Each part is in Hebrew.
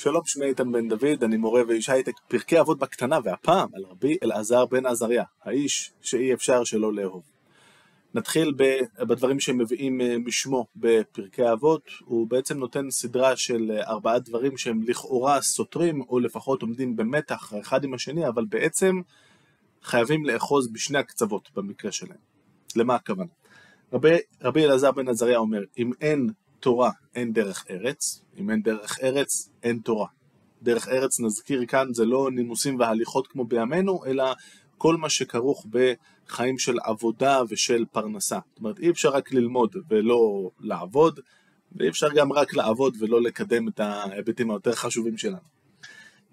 שלום, שמי איתן בן דוד, אני מורה ואיש הייטק, פרקי אבות בקטנה, והפעם על רבי אלעזר בן עזריה, האיש שאי אפשר שלא לאהוב. נתחיל בדברים שמביאים אה, משמו בפרקי אבות, הוא בעצם נותן סדרה של אה, ארבעה דברים שהם לכאורה סותרים, או לפחות עומדים במתח אחד עם השני, אבל בעצם חייבים לאחוז בשני הקצוות במקרה שלהם. למה הכוונה? רבי, רבי אלעזר בן עזריה אומר, אם אין תורה אין דרך ארץ, אם אין דרך ארץ אין תורה. דרך ארץ נזכיר כאן זה לא נימוסים והליכות כמו בימינו, אלא כל מה שכרוך בחיים של עבודה ושל פרנסה. זאת אומרת אי אפשר רק ללמוד ולא לעבוד, ואי אפשר גם רק לעבוד ולא לקדם את ההיבטים היותר חשובים שלנו.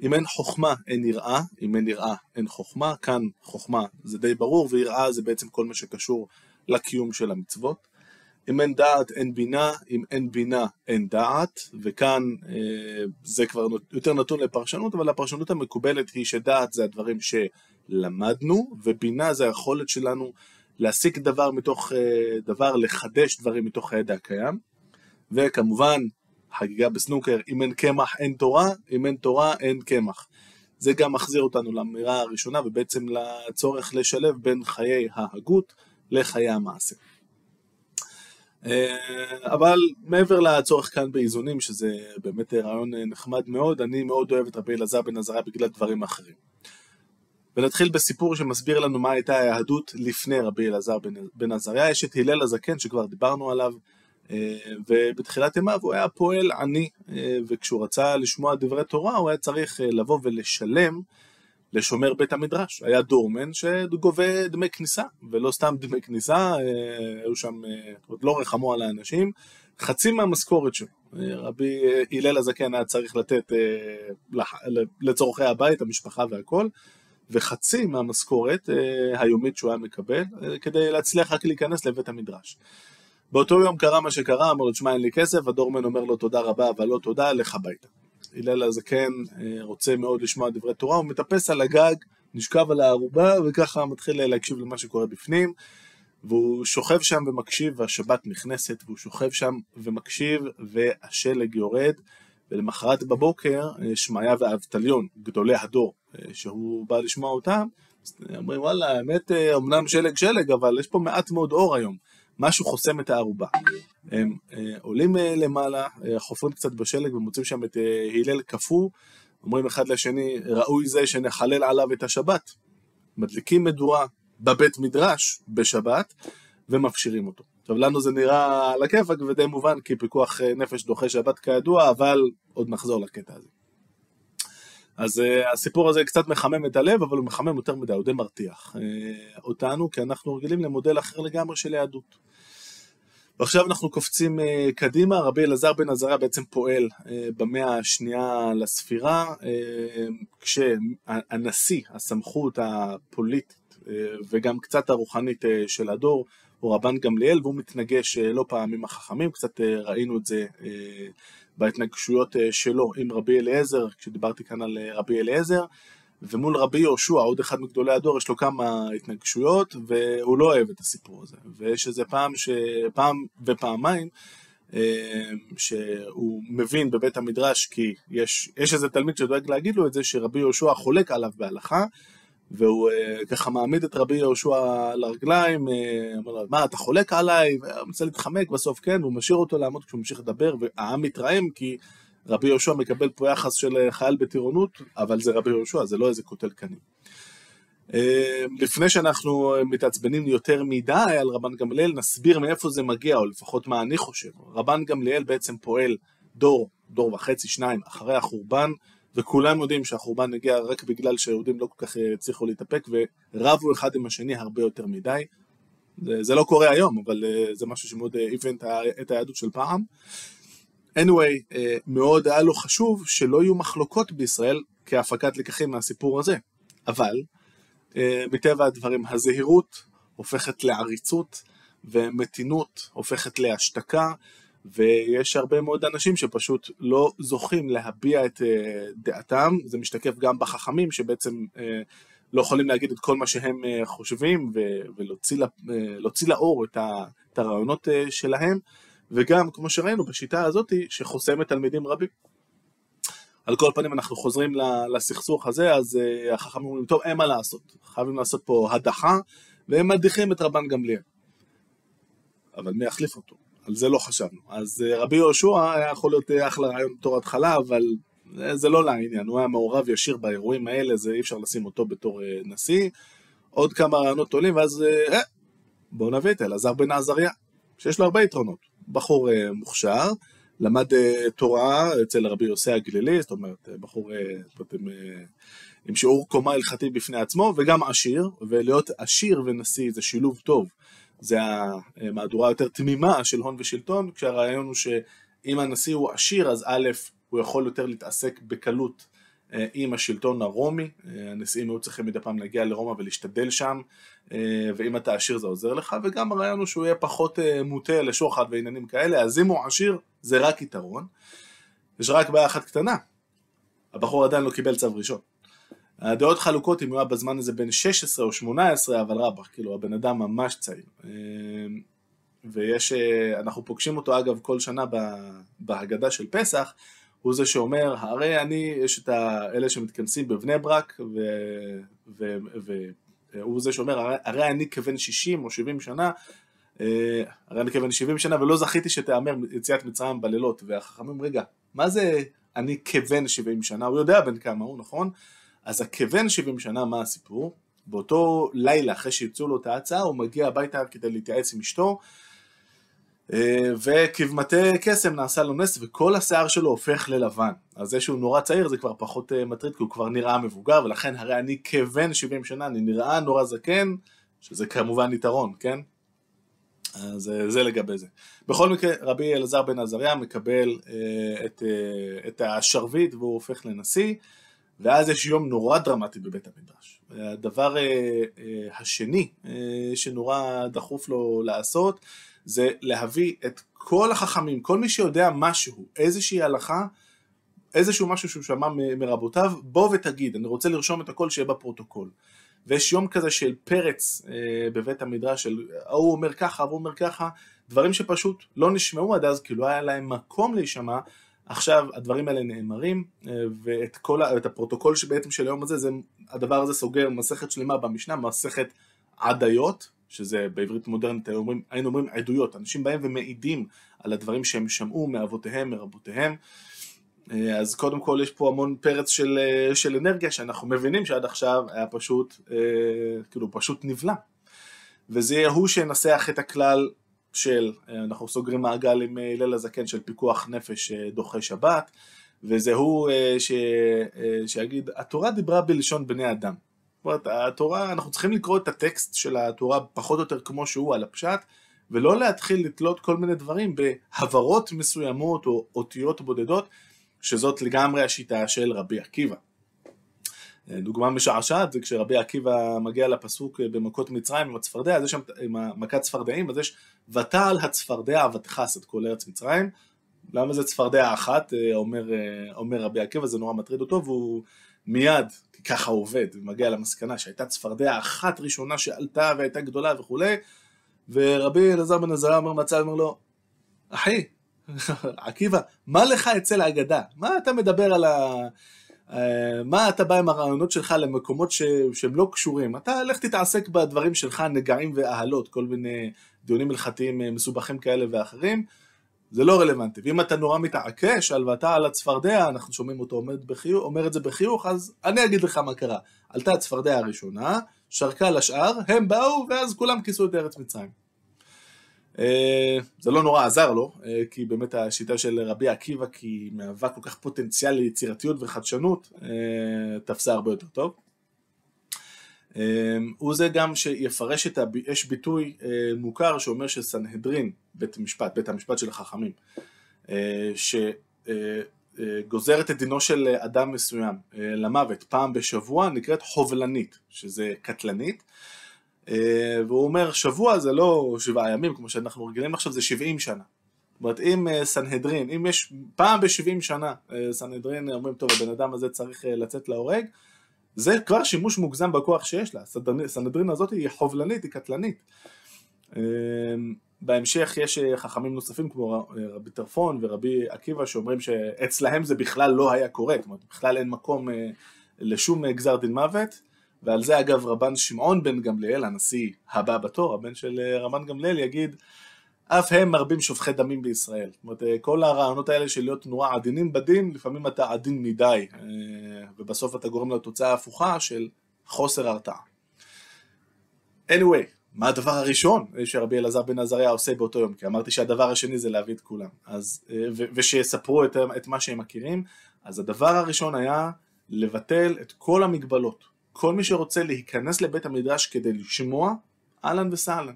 אם אין חוכמה אין יראה, אם אין יראה אין חוכמה, כאן חוכמה זה די ברור ויראה זה בעצם כל מה שקשור לקיום של המצוות. אם אין דעת אין בינה, אם אין בינה אין דעת, וכאן אה, זה כבר יותר נתון לפרשנות, אבל הפרשנות המקובלת היא שדעת זה הדברים שלמדנו, ובינה זה היכולת שלנו להסיק דבר מתוך אה, דבר, לחדש דברים מתוך הידע הקיים, וכמובן, חגיגה בסנוקר, אם אין קמח אין תורה, אם אין תורה אין קמח. זה גם מחזיר אותנו לאמירה הראשונה, ובעצם לצורך לשלב בין חיי ההגות לחיי המעשה. אה, אבל מעבר לצורך כאן באיזונים, שזה באמת רעיון אה, נחמד מאוד, אני מאוד אוהב את רבי אלעזר בן עזריה בגלל דברים אחרים. ונתחיל בסיפור שמסביר לנו מה הייתה היהדות לפני רבי אלעזר בן עזריה. יש את הלל הזקן שכבר דיברנו עליו, אה, ובתחילת ימיו הוא היה פועל עני, וכשהוא רצה לשמוע דברי תורה הוא היה צריך לבוא ולשלם לשומר בית המדרש. היה דורמן שגובה דמי כניסה, ולא סתם דמי כניסה, אה, היו שם, אה, עוד לא רחמו על האנשים, חצי מהמשכורת שלו. אה, רבי הלל הזקן היה צריך לתת לצורכי הבית, המשפחה והכל, וחצי מהמשכורת היומית שהוא היה מקבל, כדי להצליח רק להיכנס לבית המדרש. באותו יום קרה מה שקרה, אמר לו, תשמע, אין לי כסף, הדורמן אומר לו תודה רבה, אבל לא תודה, לך הביתה. הלל הזקן אה, רוצה מאוד לשמוע דברי תורה, הוא מטפס על הגג, נשכב על הערובה, וככה מתחיל להקשיב למה שקורה בפנים, והוא שוכב שם ומקשיב, והשבת נכנסת, והוא שוכב שם ומקשיב, והשלג יורד, ולמחרת בבוקר אה, שמעיה ואבטליון, גדולי הדור, אה, שהוא בא לשמוע אותם, אומרים וואלה, האמת, אמנם שלג שלג, אבל יש פה מעט מאוד אור היום. משהו חוסם את הערובה. הם אה, עולים אה, למעלה, אה, חופרים קצת בשלג ומוצאים שם את הלל קפוא, אומרים אחד לשני, ראוי זה שנחלל עליו את השבת. מדליקים מדורה בבית מדרש בשבת ומפשירים אותו. עכשיו לנו זה נראה על הכיפאק ודי מובן כי פיקוח נפש דוחה שבת כידוע, אבל עוד נחזור לקטע הזה. אז uh, הסיפור הזה קצת מחמם את הלב, אבל הוא מחמם יותר מדי, הוא די מרתיח uh, אותנו, כי אנחנו רגילים למודל אחר לגמרי של יהדות. ועכשיו אנחנו קופצים uh, קדימה, רבי אלעזר בן עזריה בעצם פועל uh, במאה השנייה לספירה, uh, כשהנשיא, הסמכות הפוליטית uh, וגם קצת הרוחנית uh, של הדור, הוא רבן גמליאל, והוא מתנגש uh, לא פעם עם החכמים, קצת uh, ראינו את זה uh, בהתנגשויות אה, שלו עם רבי אליעזר, כשדיברתי כאן על אה, רבי אליעזר, ומול רבי יהושע, עוד אחד מגדולי הדור, יש לו כמה התנגשויות, והוא לא אוהב את הסיפור הזה. ויש איזה פעם, ש... פעם ופעמיים, אה, שהוא מבין בבית המדרש, כי יש, יש איזה תלמיד שדואג להגיד לו את זה, שרבי יהושע חולק עליו בהלכה, והוא uh, ככה מעמיד את רבי יהושע על הרגליים, uh, אומר לו, מה, אתה חולק עליי? והוא מנסה להתחמק, בסוף כן, והוא משאיר אותו לעמוד כשהוא ממשיך לדבר, והעם מתרעם כי רבי יהושע מקבל פה יחס של אה, חייל בטירונות, אבל זה רבי יהושע, זה לא איזה קוטל קנים. לפני שאנחנו מתעצבנים יותר מדי על רבן גמליאל, נסביר מאיפה זה מגיע, או לפחות מה אני חושב. רבן גמליאל בעצם פועל דור, דור וחצי, שניים, אחרי החורבן, וכולם יודעים שהחורבן הגיע רק בגלל שהיהודים לא כל כך אה, הצליחו להתאפק ורבו אחד עם השני הרבה יותר מדי. זה, זה לא קורה היום, אבל uh, זה משהו שמאוד איבן uh, את היהדות של פעם. anyway, מאוד היה לו חשוב שלא יהיו מחלוקות בישראל כהפקת לקחים מהסיפור הזה. אבל, מטבע הדברים, הזהירות הופכת לעריצות, ומתינות הופכת להשתקה, ויש הרבה מאוד אנשים שפשוט לא זוכים להביע את אה, דעתם, זה משתקף גם בחכמים שבעצם אה, לא יכולים להגיד את כל מה שהם אה, חושבים ולהוציא לאור את הרעיונות שלהם, וגם כמו שראינו בשיטה הזאת שחוסמת תלמידים רבים. על כל פנים אנחנו חוזרים לסכסוך הזה, אז החכמים אומרים, טוב, אין מה לעשות, חייבים לעשות פה הדחה, והם מדיחים את רבן גמליאל. אבל מי יחליף אותו? על זה לא חשבנו. אז רבי יהושע היה יכול להיות אחלה רעיון בתור התחלה, אבל זה לא לעניין, הוא היה מעורב ישיר באירועים האלה, זה אי אפשר לשים אותו בתור נשיא. עוד כמה רעיונות עולים, ואז אה, בואו נביא את אלעזר בן עזריה, שיש לו הרבה יתרונות. בחור אה, מוכשר, למד אה, תורה אצל רבי יוסי הגלילי, זאת אומרת, אה, בחור אה, אה, עם שיעור קומה הלכתי בפני עצמו, וגם עשיר, ולהיות עשיר ונשיא זה שילוב טוב. זה המהדורה היותר תמימה של הון ושלטון, כשהרעיון הוא שאם הנשיא הוא עשיר, אז א', הוא יכול יותר להתעסק בקלות אה, עם השלטון הרומי, אה, הנשיאים היו צריכים מדי פעם להגיע לרומא ולהשתדל שם, אה, ואם אתה עשיר זה עוזר לך, וגם הרעיון הוא שהוא יהיה פחות מוטה לשוחד ועניינים כאלה, אז אם הוא עשיר זה רק יתרון. יש רק בעיה אחת קטנה, הבחור עדיין לא קיבל צו ראשון. הדעות חלוקות אם הוא היה בזמן הזה בן 16 או 18, אבל רבח, כאילו הבן אדם ממש צעיר. ויש, אנחנו פוגשים אותו אגב כל שנה בהגדה של פסח, הוא זה שאומר, הרי אני, יש את האלה שמתכנסים בבני ברק, והוא זה שאומר, הרי, אני כבן 60 או 70 שנה, אה, הרי אני כבן 70 שנה ולא זכיתי שתיאמר יציאת מצרים בלילות, והחכמים, רגע, מה זה אני כבן 70 שנה? הוא יודע בן כמה הוא, נכון? אז הכבן 70 שנה, מה הסיפור? באותו לילה, אחרי שהציעו לו את ההצעה, הוא מגיע הביתה כדי להתייעץ עם אשתו, אה, וכבמטה קסם נעשה לו נס וכל השיער שלו הופך ללבן. אז זה שהוא נורא צעיר זה כבר פחות אה, מטריד כי הוא כבר נראה מבוגר ולכן הרי אני כבן 70 שנה, אני נראה נורא זקן, שזה כמובן יתרון, כן? אז אה, זה לגבי זה. בכל מקרה רבי אלעזר בן עזריה מקבל את, את השרביט והוא הופך לנשיא ואז יש יום נורא דרמטי בבית המדרש. הדבר השני שנורא דחוף לו לעשות זה להביא את כל החכמים, כל מי שיודע משהו, איזושהי הלכה, איזשהו משהו שהוא שמע מרבותיו, בוא ותגיד, אני רוצה לרשום את הכל שיהיה בפרוטוקול. ויש יום כזה של פרץ אה, בבית המדרש, של ההוא אומר ככה, ההוא אומר ככה, דברים שפשוט לא נשמעו עד אז, כי לא היה להם מקום להישמע, עכשיו הדברים האלה נאמרים, אה, ואת כל, הפרוטוקול שבעצם של היום הזה, זה, הדבר הזה סוגר מסכת שלמה במשנה, מסכת עדיות, שזה בעברית מודרנית אומרים, היינו אומרים עדויות, אנשים באים ומעידים על הדברים שהם שמעו מאבותיהם, מרבותיהם. אה, אז קודם כל יש פה המון פרץ של, אה, של אנרגיה שאנחנו מבינים שעד עכשיו היה פשוט, כאילו פשוט נבלע. וזה יהיה הוא שינסח את הכלל של, אנחנו סוגרים מעגל עם הלל הזקן של פיקוח נפש דוחה שבת, וזה הוא ש, שיגיד, התורה דיברה בלשון בני אדם. אומרת, התורה, אנחנו צריכים לקרוא את הטקסט של התורה פחות או יותר כמו שהוא על הפשט, ולא להתחיל לתלות כל מיני דברים בהברות מסוימות או אותיות בודדות, שזאת לגמרי השיטה של רבי עקיבא. דוגמה משעשעת זה כשרבי עקיבא מגיע לפסוק במכות מצרים עם הצפרדע, אז יש שם מכת צפרדעים, אז יש ותעל הצפרדע ותכס את כל ארץ מצרים. למה זה צפרדע אחת, אומר, אומר רבי עקיבא, זה נורא מטריד אותו, והוא מיד ככה הוא עובד, ומגיע למסקנה שהייתה צפרדע אחת ראשונה שעלתה והייתה גדולה וכולי, ורבי אלעזר בן עזריה אומר מצב, אומר לו, אחי, עקיבא, מה לך אצל האגדה? מה אתה מדבר על ה... אה, מה אתה בא עם הרעיונות שלך למקומות ש... שהם לא קשורים? אתה לך תתעסק בדברים שלך, נגעים ואהלות, כל מיני דיונים הלכתיים אה, מסובכים כאלה ואחרים. זה לא רלוונטי. ואם אתה נורא מתעקש על ואתה על הצפרדע, אנחנו שומעים אותו עומד בחיוך, אומר את זה בחיוך, אז אני אגיד לך מה קרה. עלתה הצפרדע הראשונה, שרקה לשאר, הם באו, ואז כולם כיסו את ארץ מצרים. אה, זה לא נורא עזר לו, אה, כי באמת השיטה של רבי עקיבא, כי היא מהווה כל כך פוטנציאל ליצירתיות וחדשנות, אה, תפסה הרבה יותר טוב. הוא זה גם שיפרש את, ה... יש ביטוי מוכר שאומר שסנהדרין, בית המשפט, בית המשפט של החכמים, שגוזרת את דינו של אדם מסוים למוות פעם בשבוע, נקראת חובלנית, שזה קטלנית. והוא אומר שבוע זה לא שבעה ימים כמו שאנחנו רגילים עכשיו זה שבעים שנה. זאת אומרת אם סנהדרין, אם יש פעם בשבעים שנה סנהדרין אומרים טוב הבן אדם הזה צריך לצאת להורג זה כבר שימוש מוגזם בכוח שיש לה, הסנהדרין הזאת היא חובלנית, היא קטלנית. בהמשך יש חכמים נוספים כמו רבי טרפון ורבי עקיבא שאומרים שאצלהם זה בכלל לא היה קורה, זאת אומרת בכלל אין מקום לשום גזר דין מוות ועל זה אגב רבן שמעון בן גמליאל, הנשיא הבא בתור, הבן של רבן גמליאל, יגיד אף הם מרבים שופכי דמים בישראל. זאת אומרת, כל הרעיונות האלה של להיות נורא עדינים בדין, לפעמים אתה עדין מדי, ובסוף אתה גורם לתוצאה ההפוכה של חוסר הרתעה. anyway, מה הדבר הראשון שרבי אלעזר בן עזריה עושה באותו יום? כי אמרתי שהדבר השני זה להביא את כולם, אז, ו- ושיספרו את, את מה שהם מכירים, אז הדבר הראשון היה לבטל את כל המגבלות. כל מי שרוצה להיכנס לבית המדרש כדי לשמוע, אהלן וסהלן.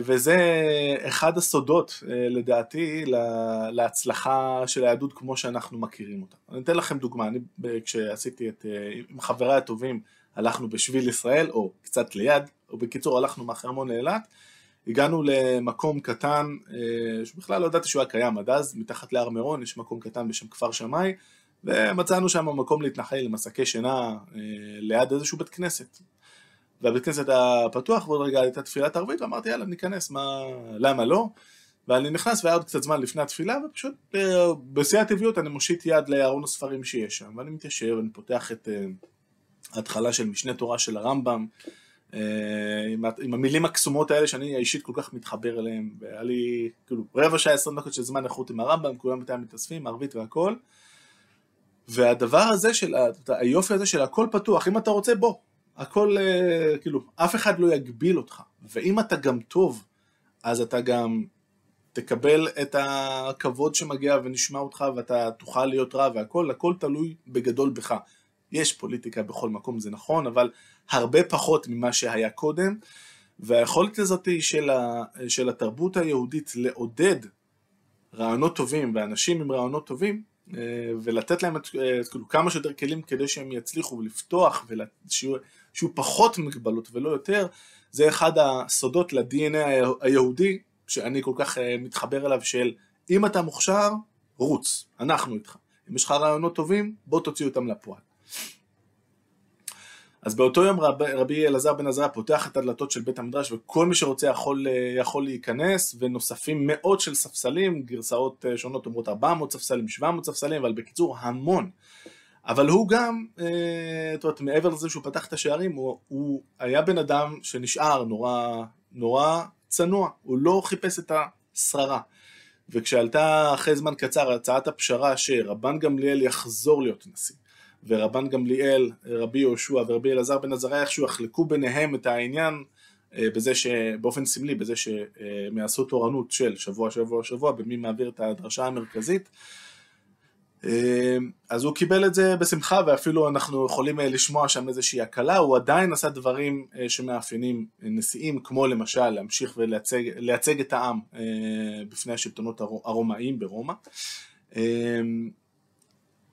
וזה אחד הסודות לדעתי להצלחה של היהדות כמו שאנחנו מכירים אותה. אני אתן לכם דוגמה, אני כשעשיתי את, עם חבריי הטובים הלכנו בשביל ישראל, או קצת ליד, או בקיצור הלכנו מהחרמון לאילת, הגענו למקום קטן, שבכלל לא ידעתי שהוא היה קיים עד אז, מתחת להר מירון יש מקום קטן בשם כפר שמאי, ומצאנו שם מקום להתנחל עם עסקי שינה ליד איזשהו בית כנסת. והבית כנסת היה פתוח ועוד רגע הייתה תפילת ערבית ואמרתי יאללה ניכנס, מה, למה לא? ואני נכנס והיה עוד קצת זמן לפני התפילה ופשוט בשיא הטבעיות אני מושיט יד לארון הספרים שיש שם ואני מתיישב, אני פותח את ההתחלה של משנה תורה של הרמב"ם עם, המילים הקסומות האלה שאני אישית כל כך מתחבר אליהם והיה לי כאילו רבע שעה עשרים דקות של זמן איכות עם הרמב"ם כולם איתם מתאספים, ערבית והכל והדבר הזה של היופי הזה של הכל פתוח אם אתה רוצה בוא. הכל, כאילו, אף אחד לא יגביל אותך, ואם אתה גם טוב, אז אתה גם תקבל את הכבוד שמגיע ונשמע אותך ואתה תוכל להיות רע והכל, הכל תלוי בגדול בך. יש פוליטיקה בכל מקום, זה נכון, אבל הרבה פחות ממה שהיה קודם, והיכולת הזאת של, ה, של התרבות היהודית לעודד רעיונות טובים ואנשים עם רעיונות טובים, ולתת להם את, כאילו, כמה שיותר כלים כדי שהם יצליחו לפתוח ושיהיו שיהיו פחות מגבלות ולא יותר, זה אחד הסודות ל-DNA היהודי שאני כל כך מתחבר אליו של אם אתה מוכשר, רוץ, אנחנו איתך. אם יש לך רעיונות טובים, בוא תוציא אותם לפועל. אז באותו יום רב, רבי אלעזר בן עזריה פותח את הדלתות של בית המדרש וכל מי שרוצה יכול, יכול להיכנס ונוספים מאות של ספסלים, גרסאות שונות אומרות 400 ספסלים, 700 ספסלים, אבל בקיצור המון. אבל הוא גם, זאת אומרת, מעבר לזה שהוא פתח את השערים, הוא, הוא היה בן אדם שנשאר נורא, נורא צנוע, הוא לא חיפש את השררה. וכשעלתה אחרי זמן קצר הצעת הפשרה שרבן גמליאל יחזור להיות נשיא, ורבן גמליאל, רבי יהושע ורבי אלעזר בן עזריה איכשהו יחלקו ביניהם את העניין בזה שבאופן סמלי, בזה שהם יעשו תורנות של שבוע שבוע שבוע במי מעביר את הדרשה המרכזית. אז הוא קיבל את זה בשמחה ואפילו אנחנו יכולים לשמוע שם איזושהי הקלה, הוא עדיין עשה דברים שמאפיינים נשיאים כמו למשל להמשיך ולייצג את העם בפני השלטונות הרומאיים ברומא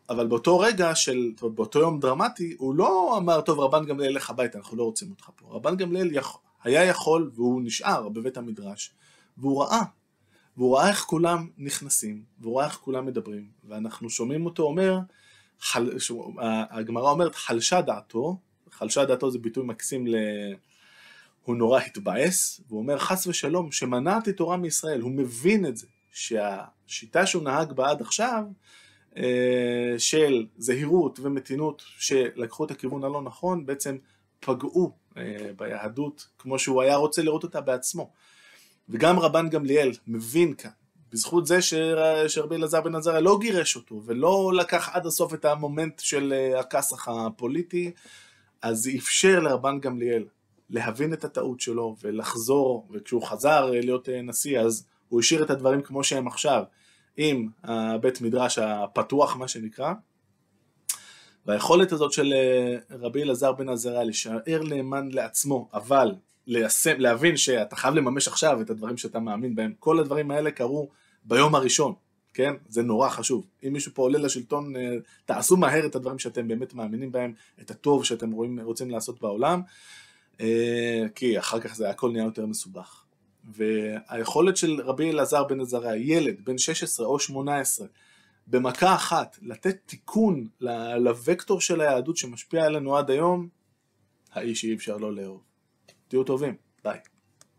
אבל באותו רגע של, באותו יום דרמטי, הוא לא אמר, טוב רבן גמליאל לך הביתה, אנחנו לא רוצים אותך פה. רבן גמליאל היה יכול והוא נשאר בבית המדרש והוא ראה והוא ראה איך כולם נכנסים, והוא ראה איך כולם מדברים, ואנחנו שומעים אותו אומר, חל... הגמרא אומרת חלשה דעתו, חלשה דעתו זה ביטוי מקסים ל... הוא נורא התבאס, והוא אומר חס ושלום שמנעתי תורה מישראל, הוא מבין את זה, שהשיטה שהוא נהג בה עד עכשיו, של זהירות ומתינות שלקחו את הכיוון הלא נכון, בעצם פגעו ביהדות כמו שהוא היה רוצה לראות אותה בעצמו. וגם רבן גמליאל מבין כאן, בזכות זה שרבי אלעזר בן עזריה לא גירש אותו ולא לקח עד הסוף את המומנט של הכסח הפוליטי, אז אפשר לרבן גמליאל להבין את הטעות שלו ולחזור, וכשהוא חזר להיות נשיא אז הוא השאיר את הדברים כמו שהם עכשיו, עם הבית מדרש הפתוח מה שנקרא, והיכולת הזאת של רבי אלעזר בן עזריה להישאר נאמן לעצמו, אבל ליישם, להבין שאתה חייב לממש עכשיו את הדברים שאתה מאמין בהם. כל הדברים האלה קרו ביום הראשון, כן? זה נורא חשוב. אם מישהו פה עולה לשלטון, תעשו מהר את הדברים שאתם באמת מאמינים בהם, את הטוב שאתם רואים, רוצים לעשות בעולם, כי אחר כך זה הכל נהיה יותר מסובך. והיכולת של רבי אלעזר בן עזריה, ילד בן 16 או 18, במכה אחת, לתת תיקון לוקטור של היהדות שמשפיע עלינו עד היום, האיש שאי אפשר לא לאהוב. תהיו טובים, ביי.